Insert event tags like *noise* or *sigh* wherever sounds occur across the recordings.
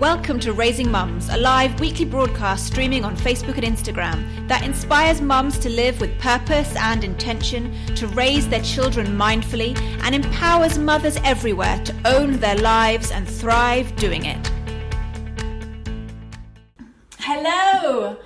Welcome to Raising Mums, a live weekly broadcast streaming on Facebook and Instagram that inspires mums to live with purpose and intention, to raise their children mindfully, and empowers mothers everywhere to own their lives and thrive doing it. Hello!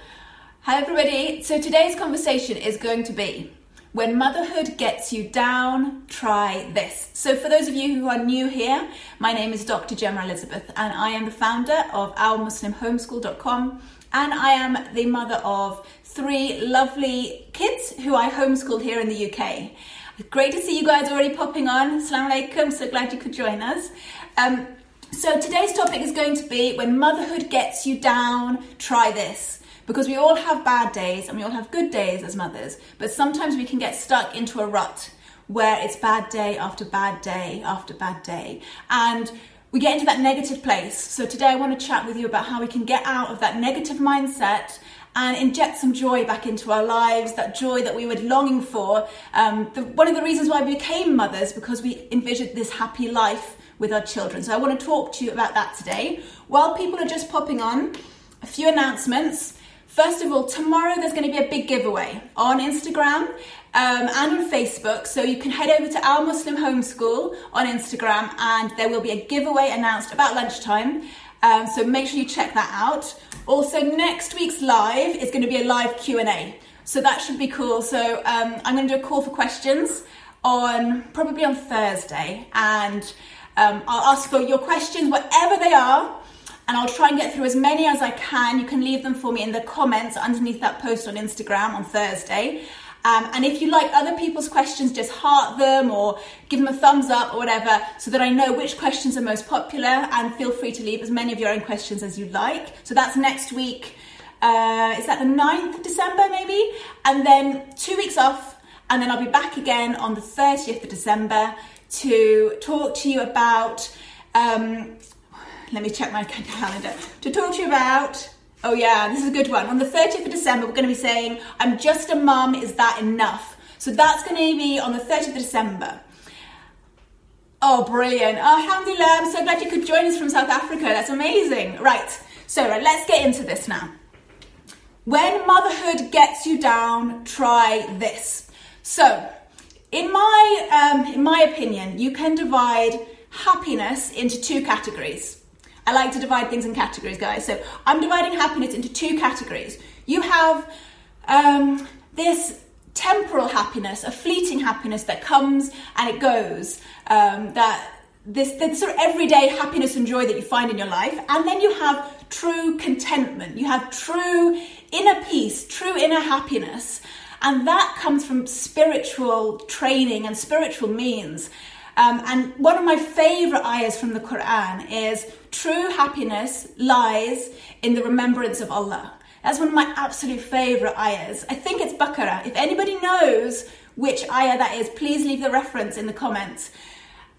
Hi, everybody. So today's conversation is going to be when motherhood gets you down, try this. So, for those of you who are new here, my name is Dr. Gemma Elizabeth, and I am the founder of OurMuslimHomeschool.com, and I am the mother of three lovely kids who I homeschool here in the UK. Great to see you guys already popping on. Assalamu alaikum, so glad you could join us. Um, so, today's topic is going to be when motherhood gets you down, try this because we all have bad days and we all have good days as mothers, but sometimes we can get stuck into a rut where it's bad day after bad day after bad day. And we get into that negative place. So today I want to chat with you about how we can get out of that negative mindset and inject some joy back into our lives, that joy that we were longing for. Um, the, one of the reasons why we became mothers because we envisioned this happy life with our children. So I want to talk to you about that today. While people are just popping on, a few announcements. First of all, tomorrow there's going to be a big giveaway on Instagram um, and on Facebook. So you can head over to Our Muslim Homeschool on Instagram and there will be a giveaway announced about lunchtime. Um, so make sure you check that out. Also, next week's live is going to be a live Q&A. So that should be cool. So um, I'm going to do a call for questions on probably on Thursday and um, I'll ask for your questions, whatever they are and I'll try and get through as many as I can. You can leave them for me in the comments underneath that post on Instagram on Thursday. Um, and if you like other people's questions, just heart them or give them a thumbs up or whatever so that I know which questions are most popular. And feel free to leave as many of your own questions as you like. So that's next week. Uh, is that the 9th of December, maybe? And then two weeks off, and then I'll be back again on the 30th of December to talk to you about um, let me check my calendar, to talk to you about. Oh, yeah, this is a good one. On the 30th of December, we're going to be saying, I'm just a mum, is that enough? So that's going to be on the 30th of December. Oh, brilliant. Oh, alhamdulillah, I'm so glad you could join us from South Africa. That's amazing. Right, so right, let's get into this now. When motherhood gets you down, try this. So, in my, um, in my opinion, you can divide happiness into two categories. I like to divide things in categories, guys. So I'm dividing happiness into two categories. You have um, this temporal happiness, a fleeting happiness that comes and it goes. Um, that this, this sort of everyday happiness and joy that you find in your life, and then you have true contentment. You have true inner peace, true inner happiness, and that comes from spiritual training and spiritual means. Um, and one of my favorite ayahs from the Quran is true happiness lies in the remembrance of Allah. That's one of my absolute favorite ayahs. I think it's Baqarah. If anybody knows which ayah that is, please leave the reference in the comments.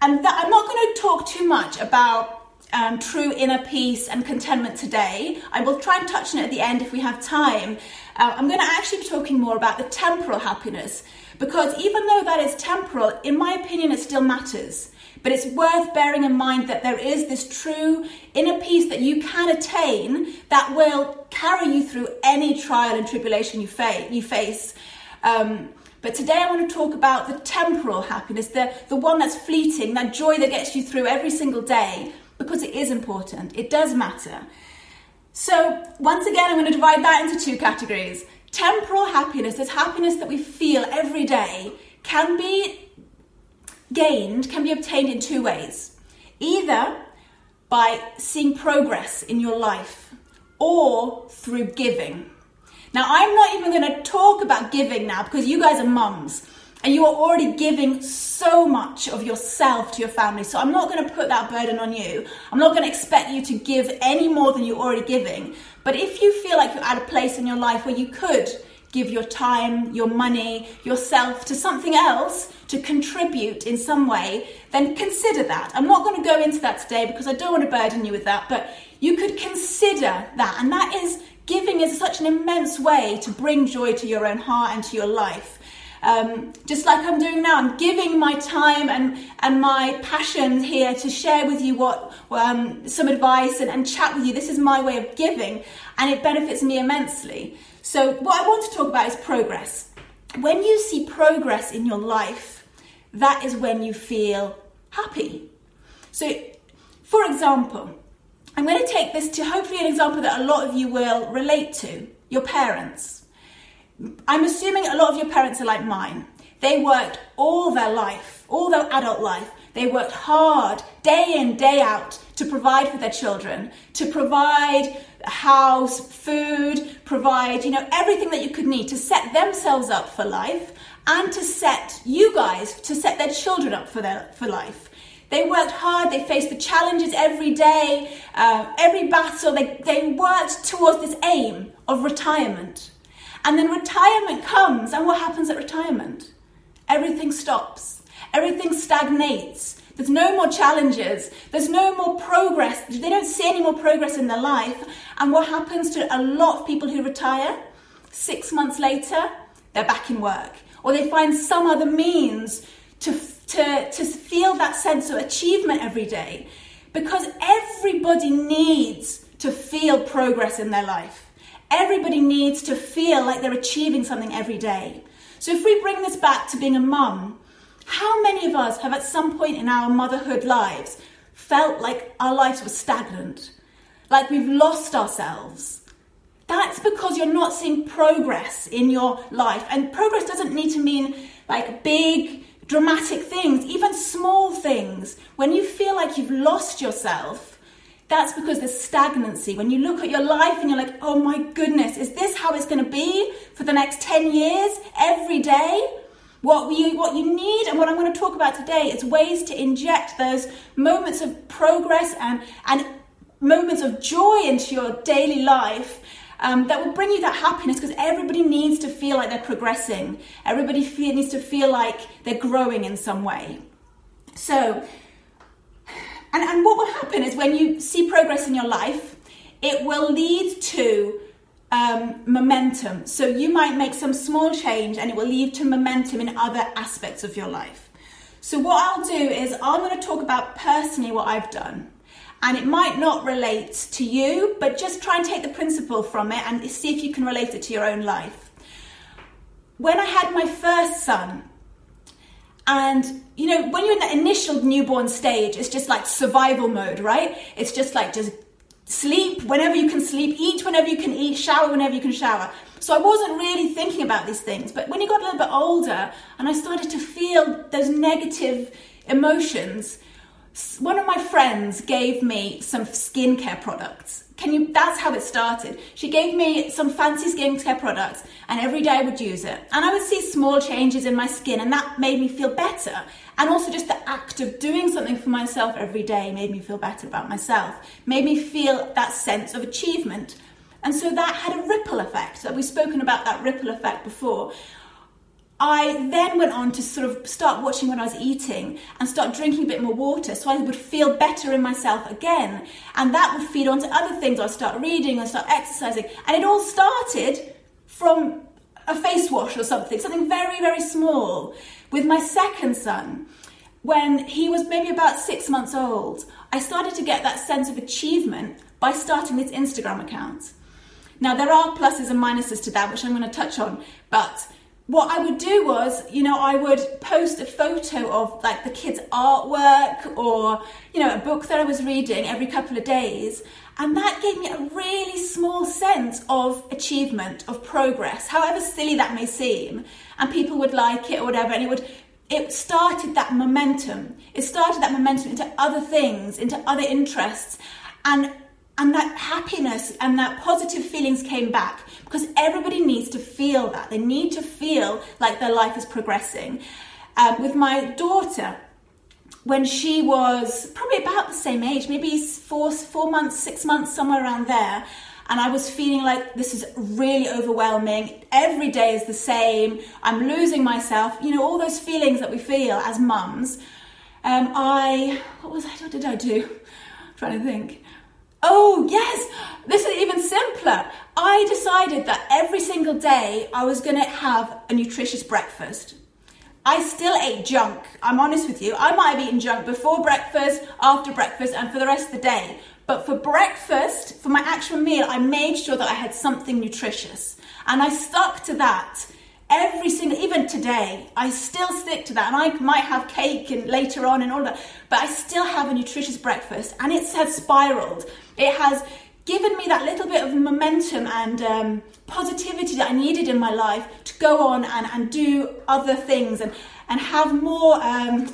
And that, I'm not going to talk too much about um, true inner peace and contentment today. I will try and touch on it at the end if we have time. Uh, I'm going to actually be talking more about the temporal happiness because even though that is temporal, in my opinion, it still matters. But it's worth bearing in mind that there is this true inner peace that you can attain that will carry you through any trial and tribulation you, fa- you face. Um, but today I want to talk about the temporal happiness, the, the one that's fleeting, that joy that gets you through every single day, because it is important. It does matter. So, once again, I'm going to divide that into two categories. Temporal happiness is happiness that we feel every day can be gained, can be obtained in two ways. Either by seeing progress in your life or through giving. Now, I'm not even going to talk about giving now because you guys are mums and you are already giving so much of yourself to your family. So I'm not going to put that burden on you. I'm not going to expect you to give any more than you're already giving. But if you feel like you're at a place in your life where you could give your time, your money, yourself to something else to contribute in some way, then consider that. I'm not going to go into that today because I don't want to burden you with that, but you could consider that. And that is giving is such an immense way to bring joy to your own heart and to your life. Um, just like I'm doing now. I'm giving my time and, and my passion here to share with you what um, some advice and, and chat with you. This is my way of giving, and it benefits me immensely. So, what I want to talk about is progress. When you see progress in your life, that is when you feel happy. So, for example, I'm going to take this to hopefully an example that a lot of you will relate to your parents. I'm assuming a lot of your parents are like mine. They worked all their life, all their adult life. They worked hard, day in, day out, to provide for their children, to provide a house, food, provide, you know, everything that you could need to set themselves up for life and to set you guys, to set their children up for, their, for life. They worked hard, they faced the challenges every day, uh, every battle, they, they worked towards this aim of retirement. And then retirement comes, and what happens at retirement? Everything stops, everything stagnates. There's no more challenges, there's no more progress. They don't see any more progress in their life. And what happens to a lot of people who retire? Six months later, they're back in work, or they find some other means to, to, to feel that sense of achievement every day. Because everybody needs to feel progress in their life. Everybody needs to feel like they're achieving something every day. So if we bring this back to being a mum, how many of us have at some point in our motherhood lives felt like our lives were stagnant? Like we've lost ourselves? That's because you're not seeing progress in your life. And progress doesn't need to mean like big, dramatic things, even small things. When you feel like you've lost yourself, that's because there's stagnancy. When you look at your life and you're like, oh my goodness, is this how it's going to be for the next 10 years, every day? What, we, what you need and what I'm going to talk about today is ways to inject those moments of progress and, and moments of joy into your daily life um, that will bring you that happiness because everybody needs to feel like they're progressing. Everybody feel, needs to feel like they're growing in some way. So, and, and what will happen is when you see progress in your life, it will lead to um, momentum. So you might make some small change and it will lead to momentum in other aspects of your life. So, what I'll do is I'm going to talk about personally what I've done. And it might not relate to you, but just try and take the principle from it and see if you can relate it to your own life. When I had my first son, and you know, when you're in the initial newborn stage, it's just like survival mode, right? It's just like just sleep whenever you can sleep, eat whenever you can eat, shower whenever you can shower. So I wasn't really thinking about these things. But when you got a little bit older and I started to feel those negative emotions, one of my friends gave me some skincare products. Can you that's how it started. She gave me some fancy skincare products and every day i would use it. And i would see small changes in my skin and that made me feel better. And also just the act of doing something for myself every day made me feel better about myself made me feel that sense of achievement. And so that had a ripple effect. That we've spoken about that ripple effect before I then went on to sort of start watching when I was eating and start drinking a bit more water so I would feel better in myself again. And that would feed on to other things. I'd start reading, I'd start exercising. And it all started from a face wash or something, something very, very small. With my second son, when he was maybe about six months old, I started to get that sense of achievement by starting this Instagram account. Now, there are pluses and minuses to that, which I'm going to touch on, but what I would do was, you know, I would post a photo of like the kids' artwork or, you know, a book that I was reading every couple of days. And that gave me a really small sense of achievement, of progress, however silly that may seem. And people would like it or whatever. And it would, it started that momentum. It started that momentum into other things, into other interests. And and that happiness and that positive feelings came back because everybody needs to feel that. They need to feel like their life is progressing. Um, with my daughter, when she was probably about the same age, maybe four, four months, six months, somewhere around there, and I was feeling like this is really overwhelming. Every day is the same. I'm losing myself. You know, all those feelings that we feel as mums. Um, I, what was I, what did I do? *laughs* I'm trying to think. Oh, yes, this is even simpler. I decided that every single day I was going to have a nutritious breakfast. I still ate junk. I'm honest with you. I might have eaten junk before breakfast, after breakfast, and for the rest of the day. But for breakfast, for my actual meal, I made sure that I had something nutritious. And I stuck to that every single, even today, I still stick to that. And I might have cake and later on and all that, but I still have a nutritious breakfast. And it has spiraled. It has given me that little bit of momentum and um, positivity that I needed in my life to go on and, and do other things and, and have more. Um,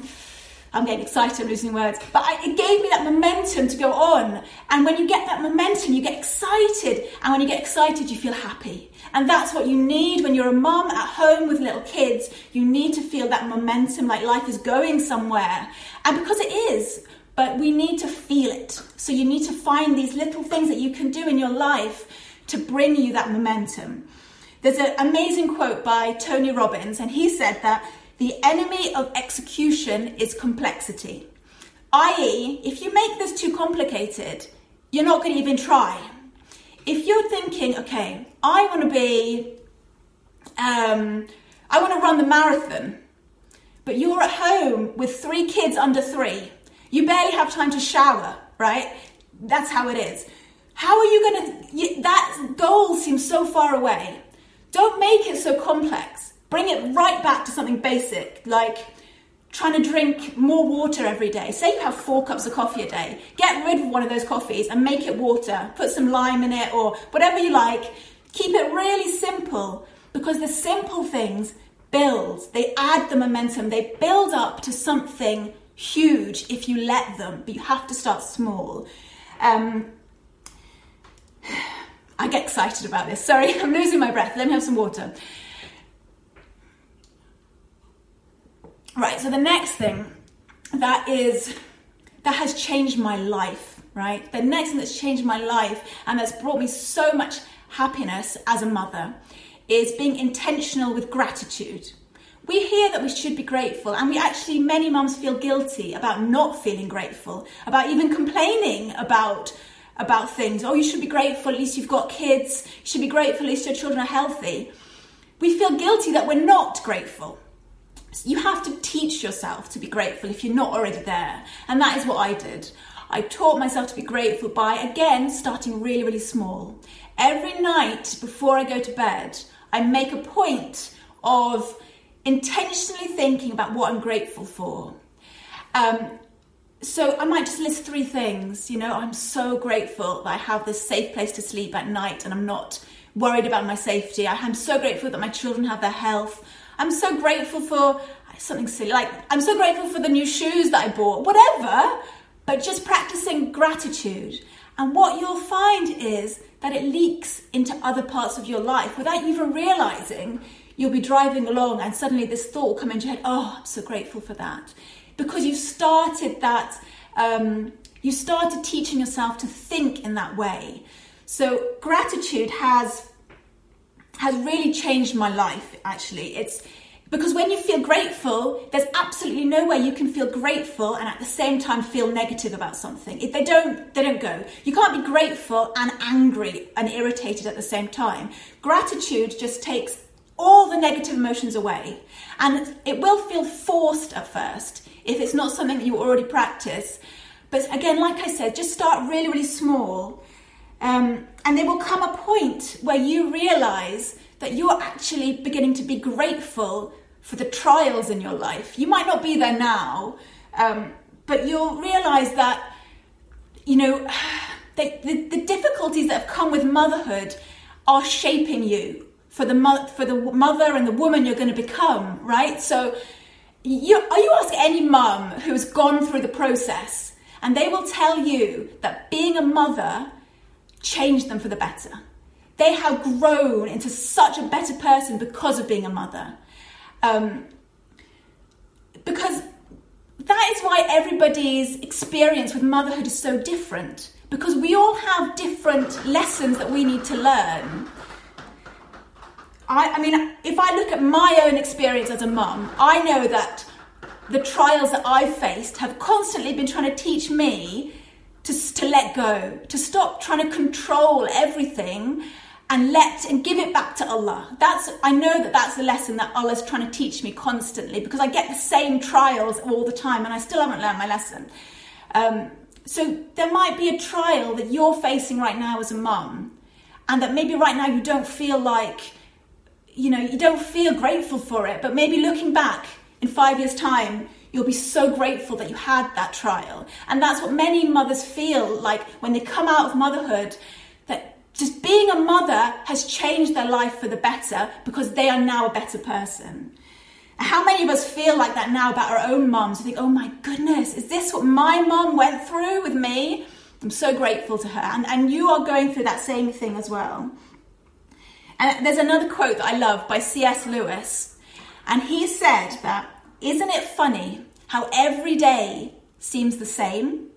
I'm getting excited, I'm losing words, but I, it gave me that momentum to go on. And when you get that momentum, you get excited. And when you get excited, you feel happy. And that's what you need when you're a mum at home with little kids. You need to feel that momentum, like life is going somewhere. And because it is, but we need to feel it. So you need to find these little things that you can do in your life to bring you that momentum. There's an amazing quote by Tony Robbins, and he said that the enemy of execution is complexity. I.e., if you make this too complicated, you're not going to even try. If you're thinking, okay, I want to be, um, I want to run the marathon, but you're at home with three kids under three, you barely have time to shower, right? That's how it is. How are you going to, that goal seems so far away. Don't make it so complex. Bring it right back to something basic, like trying to drink more water every day. Say you have four cups of coffee a day. Get rid of one of those coffees and make it water. Put some lime in it or whatever you like. Keep it really simple because the simple things build. They add the momentum. They build up to something huge if you let them, but you have to start small. Um, *sighs* I get excited about this. Sorry, *laughs* I'm losing my breath. Let me have some water. Right, so the next thing that is that has changed my life, right? The next thing that's changed my life and that's brought me so much happiness as a mother is being intentional with gratitude. We hear that we should be grateful, and we actually, many mums feel guilty about not feeling grateful, about even complaining about about things. Oh, you should be grateful, at least you've got kids. You should be grateful, at least your children are healthy. We feel guilty that we're not grateful. You have to teach yourself to be grateful if you're not already there. And that is what I did. I taught myself to be grateful by, again, starting really, really small. Every night before I go to bed, I make a point of intentionally thinking about what I'm grateful for. Um, so I might just list three things. You know, I'm so grateful that I have this safe place to sleep at night and I'm not worried about my safety. I'm so grateful that my children have their health. I'm so grateful for something silly, like I'm so grateful for the new shoes that I bought, whatever, but just practicing gratitude. And what you'll find is that it leaks into other parts of your life without even realizing. You'll be driving along and suddenly this thought will come into your head, oh, I'm so grateful for that. Because you started that, um, you started teaching yourself to think in that way. So gratitude has has really changed my life actually. It's because when you feel grateful, there's absolutely no way you can feel grateful and at the same time feel negative about something. If they don't, they don't go. You can't be grateful and angry and irritated at the same time. Gratitude just takes all the negative emotions away. And it will feel forced at first if it's not something that you already practice. But again, like I said, just start really, really small um, and there will come a point where you realize that you're actually beginning to be grateful for the trials in your life. You might not be there now, um, but you'll realize that, you know, *sighs* the, the, the, difficulties that have come with motherhood are shaping you for the, mo- for the mother and the woman you're going to become, right? So, you, are you ask any mum who's gone through the process, and they will tell you that being a mother changed them for the better. They have grown into such a better person because of being a mother. Um, because that is why everybody's experience with motherhood is so different. Because we all have different lessons that we need to learn. I, I mean, if I look at my own experience as a mum, I know that the trials that I've faced have constantly been trying to teach me to, to let go, to stop trying to control everything and let and give it back to Allah. That's I know that that's the lesson that Allah's trying to teach me constantly because I get the same trials all the time and I still haven't learned my lesson. Um, so there might be a trial that you're facing right now as a mum, and that maybe right now you don't feel like, you know, you don't feel grateful for it, but maybe looking back in five years' time, you'll be so grateful that you had that trial. And that's what many mothers feel like when they come out of motherhood that just being a mother has changed their life for the better because they are now a better person. How many of us feel like that now about our own moms? We think, oh my goodness, is this what my mom went through with me? I'm so grateful to her. And, and you are going through that same thing as well. And there's another quote that I love by C.S. Lewis. And he said that, isn't it funny how every day seems the same,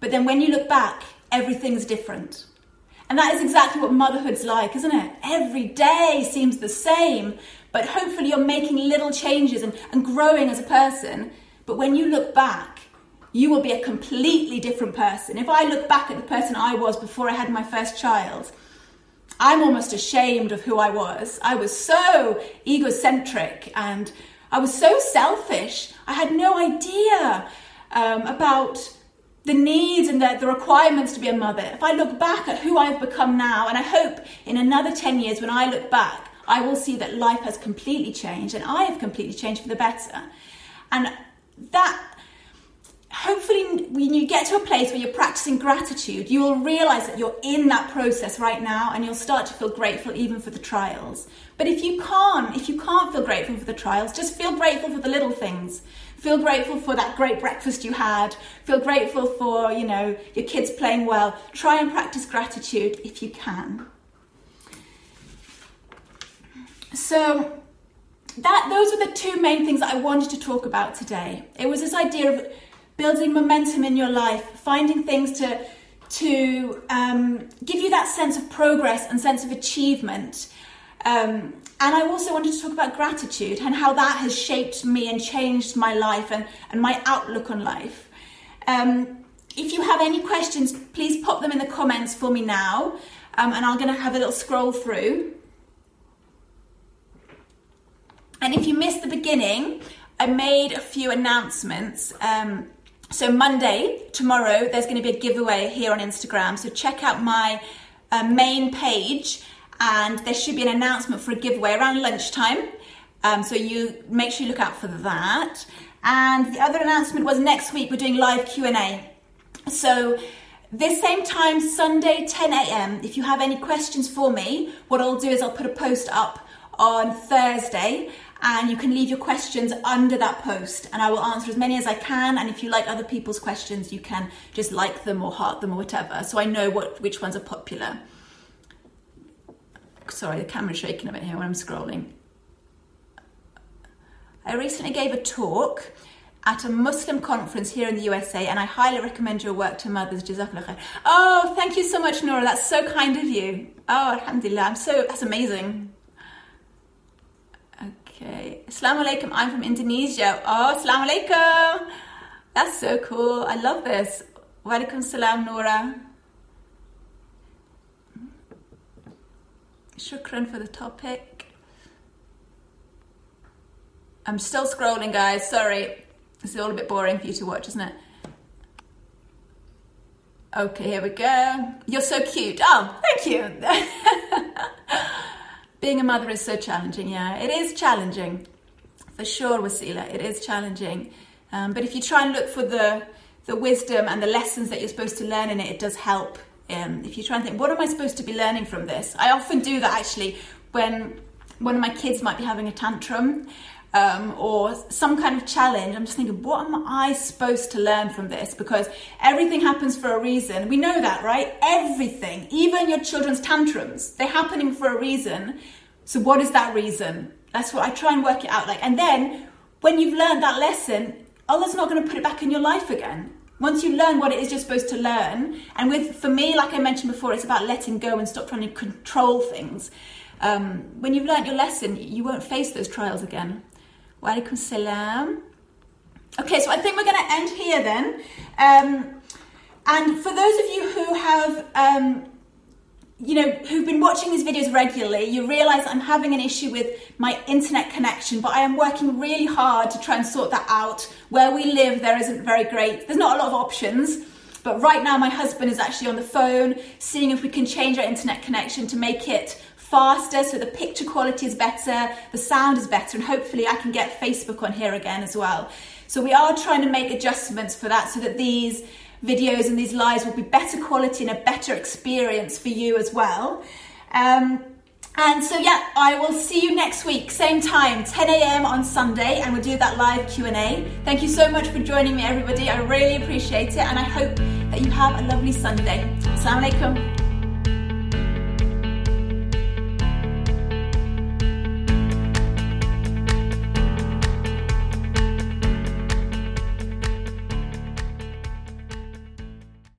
but then when you look back, everything's different? And that is exactly what motherhood's like, isn't it? Every day seems the same, but hopefully you're making little changes and, and growing as a person. But when you look back, you will be a completely different person. If I look back at the person I was before I had my first child, I'm almost ashamed of who I was. I was so egocentric and I was so selfish. I had no idea um, about the needs and the, the requirements to be a mother, if I look back at who I've become now, and I hope in another 10 years when I look back, I will see that life has completely changed and I have completely changed for the better. And that, hopefully, when you get to a place where you're practicing gratitude, you will realize that you're in that process right now and you'll start to feel grateful even for the trials. But if you can't, if you can't feel grateful for the trials, just feel grateful for the little things. Feel grateful for that great breakfast you had. Feel grateful for, you know, your kids playing well. Try and practice gratitude if you can. So that those are the two main things that I wanted to talk about today. It was this idea of building momentum in your life, finding things to to um, give you that sense of progress and sense of achievement. Um, and I also wanted to talk about gratitude and how that has shaped me and changed my life and, and my outlook on life. Um, if you have any questions, please pop them in the comments for me now, um, and I'm going to have a little scroll through. And if you missed the beginning, I made a few announcements. Um, so, Monday, tomorrow, there's going to be a giveaway here on Instagram. So, check out my uh, main page and there should be an announcement for a giveaway around lunchtime. Um, so you make sure you look out for that. And the other announcement was next week we're doing live Q and A. So this same time, Sunday, 10 a.m. If you have any questions for me, what I'll do is I'll put a post up on Thursday and you can leave your questions under that post and I will answer as many as I can and if you like other people's questions you can just like them or heart them or whatever so I know what which ones are popular sorry, the camera's shaking a bit here when I'm scrolling. I recently gave a talk at a Muslim conference here in the USA, and I highly recommend your work to mothers. Jazakallah Oh, thank you so much, Nora. That's so kind of you. Oh, alhamdulillah. I'm so, that's amazing. Okay. Alaikum. I'm from Indonesia. Oh, assalamu alaikum. That's so cool. I love this. Wa alaikum salam, Nora. Shukran for the topic. I'm still scrolling, guys. Sorry. This is all a bit boring for you to watch, isn't it? Okay, here we go. You're so cute. Oh, thank you. *laughs* Being a mother is so challenging, yeah. It is challenging. For sure, Wasila, it is challenging. Um, but if you try and look for the, the wisdom and the lessons that you're supposed to learn in it, it does help um, if you try and think, what am I supposed to be learning from this? I often do that actually when one of my kids might be having a tantrum um, or some kind of challenge. I'm just thinking, what am I supposed to learn from this? Because everything happens for a reason. We know that, right? Everything, even your children's tantrums, they're happening for a reason. So, what is that reason? That's what I try and work it out like. And then when you've learned that lesson, Allah's not going to put it back in your life again. Once you learn what it is you're supposed to learn, and with for me, like I mentioned before, it's about letting go and stop trying to control things. Um, when you've learned your lesson, you won't face those trials again. Wa salam. Okay, so I think we're going to end here then. Um, And for those of you who have, um, you know, who've been watching these videos regularly, you realize I'm having an issue with my internet connection, but I am working really hard to try and sort that out. Where we live, there isn't very great, there's not a lot of options. But right now, my husband is actually on the phone, seeing if we can change our internet connection to make it faster so the picture quality is better, the sound is better, and hopefully I can get Facebook on here again as well. So we are trying to make adjustments for that so that these videos and these lives will be better quality and a better experience for you as well. Um, and so yeah, I will see you next week, same time, 10 a.m. on Sunday, and we'll do that live Q&A. Thank you so much for joining me, everybody. I really appreciate it, and I hope that you have a lovely Sunday. Assalamu alaikum.